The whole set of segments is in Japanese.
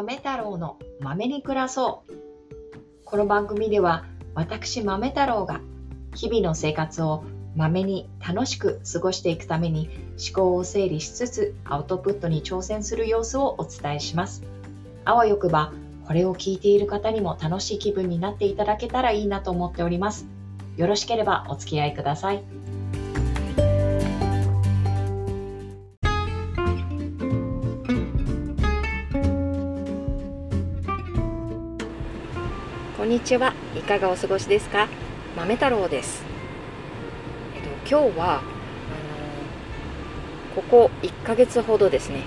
豆太郎の豆に暮らそう。この番組では私豆太郎が日々の生活を豆に楽しく過ごしていくために思考を整理しつつアウトプットに挑戦する様子をお伝えします。あわよくばこれを聞いている方にも楽しい気分になっていただけたらいいなと思っております。よろしければお付き合いください。こんにちは。いかがお過ごしですか？豆太郎です。えっと今日はあのここ1ヶ月ほどですね、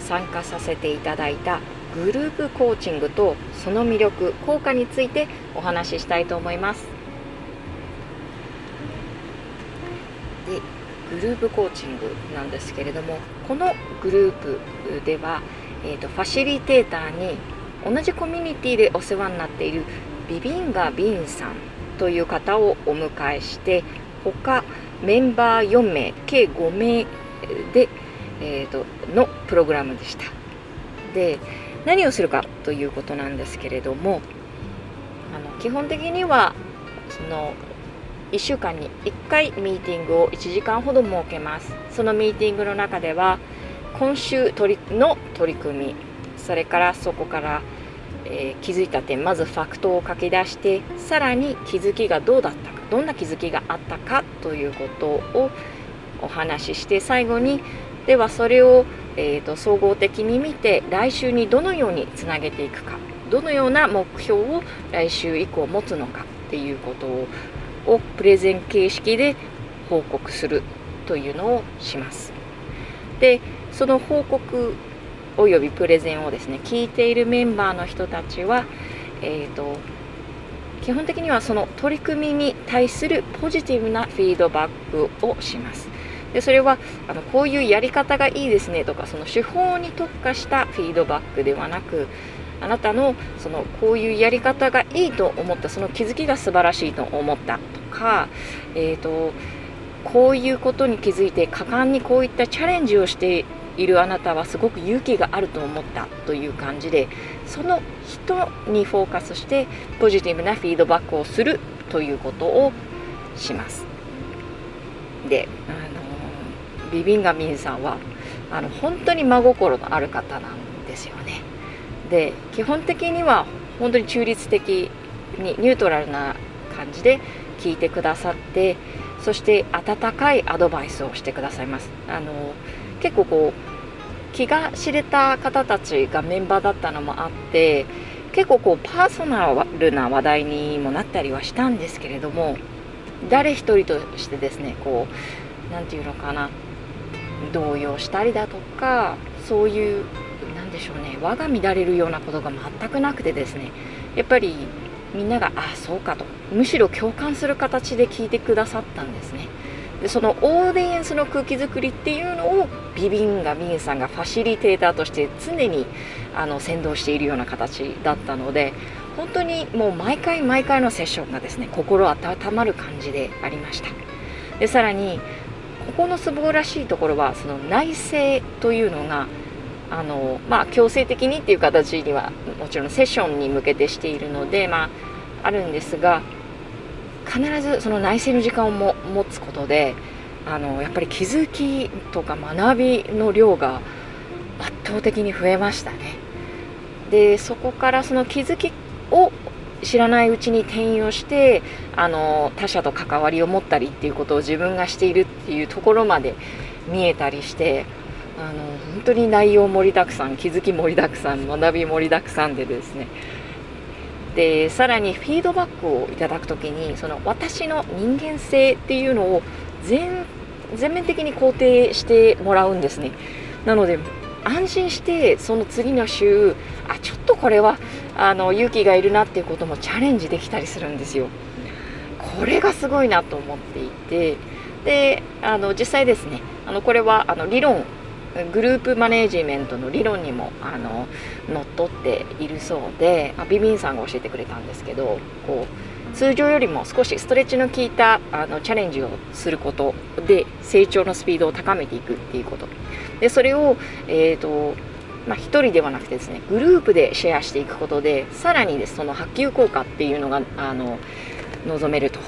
参加させていただいたグループコーチングとその魅力、効果についてお話ししたいと思います。で、グループコーチングなんですけれども、このグループでは、えっとファシリテーターに同じコミュニティでお世話になっているビビンガ・ビンさんという方をお迎えして他メンバー4名計5名で、えーとのプログラムでした。で何をするかということなんですけれどもあの基本的にはその1週間に1回ミーティングを1時間ほど設けます。そのミーティングの中では今週取りの取り組みそれからそこからえー気づいた点まずファクトを書き出してさらに気づきがどうだったかどんな気づきがあったかということをお話しして最後にではそれを、えーと総合的に見て来週にどのようにつなげていくかどのような目標を来週以降持つのかっていうことををプレゼン形式で報告するというのをします。でその報告およびプレゼンをですね聞いているメンバーの人たちは、えー、と基本的にはその取り組みに対するポジティブなフィードバックをします。でそれはあのこういうやり方がいいですねとかその手法に特化したフィードバックではなくあなたのそのこういうやり方がいいと思ったその気づきが素晴らしいと思ったとか、えー、とこういうことに気づいて果敢にこういったチャレンジをしているあなたはすごく勇気があると思ったという感じでその人にフォーカスしてポジティブなフィードバックをするということをします。で、あのビビンガミンさんはあの本当に真心のある方なんですよね。で基本的には本当に中立的にニュートラルな感じで聞いてくださってそして温かいアドバイスをしてくださいます。あの結構こう気が知れた方たちがメンバーだったのもあって結構こうパーソナルな話題にもなったりはしたんですけれども誰一人としてですねこう何て言うのかな動揺したりだとかそういうなんでしょうね輪が乱れるようなことが全くなくてですねやっぱりみんながあそうかと。むしろ共感する形で聞いてくださったんですね。でそのオーディエンスの空気づくりっていうのをビビンがビンさんがファシリテーターとして常にあの先導しているような形だったので本当にもう毎回毎回のセッションがですね心温まる感じでありました。でさらにここの素晴らしいところはその内政というのがあのまあ強制的にっていう形にはもちろんセッションに向けてしているのでまああるんですが必ずその内省の時間をも持つことであのやっぱり気づきとか学びの量が圧倒的に増えましたね。でそこからその気づきを知らないうちに転用してあの他者と関わりを持ったりっていうことを自分がしているっていうところまで見えたりしてあの本当に内容盛りだくさん気づき盛りだくさん学び盛りだくさんでですね。でさらにフィードバックをいただく時にその私の人間性っていうのを全全面的に肯定してもらうんですね。なので安心してその次の週あちょっとこれはあの勇気がいるなっていうこともチャレンジできたりするんですよ。これがすごいなと思っていて。であの実際ですねあのこれはあの理論グループマネジメントの理論にもあののっとっているそうであビビンさんが教えてくれたんですけどこう通常よりも少しストレッチの効いたあのチャレンジをすることで成長のスピードを高めていくっていうこと。でそれを、えーとまあ、1人ではなくてですねグループでシェアしていくことでさらにですその波及効果っていうのがあの望めると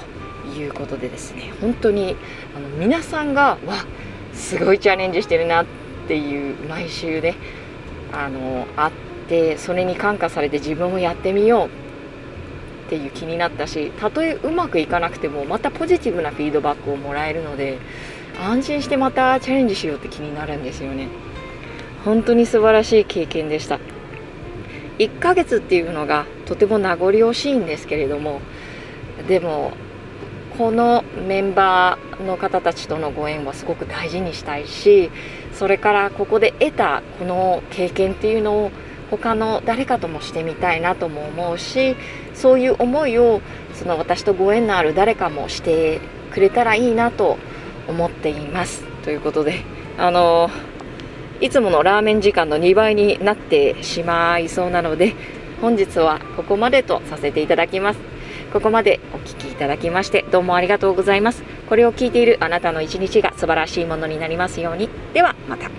いうことでですね本当にあの皆さんがわすごいチャレンジしてるなっていう毎週ねあのあってそれに感化されて自分もやってみようっていう気になったしたとえうまくいかなくてもまたポジティブなフィードバックをもらえるので安心してまたチャレンジしようって気になるんですよね。本当に素晴らしい経験でした。1ヶ月っていうのがとても名残惜しいんですけれどもでもこのメンバーの方たちとのご縁はすごく大事にしたいしそれからここで得たこの経験っていうのを他の誰かともしてみたいなとも思うしそういう思いをその私とご縁のある誰かもしてくれたらいいなと思っていますということであのいつものラーメン時間の2倍になってしまいそうなので本日はここまでとさせていただきます。ここまでお聴きいただきましてどうもありがとうございます。これを聞いているあなたの一日が素晴らしいものになりますように。ではまた。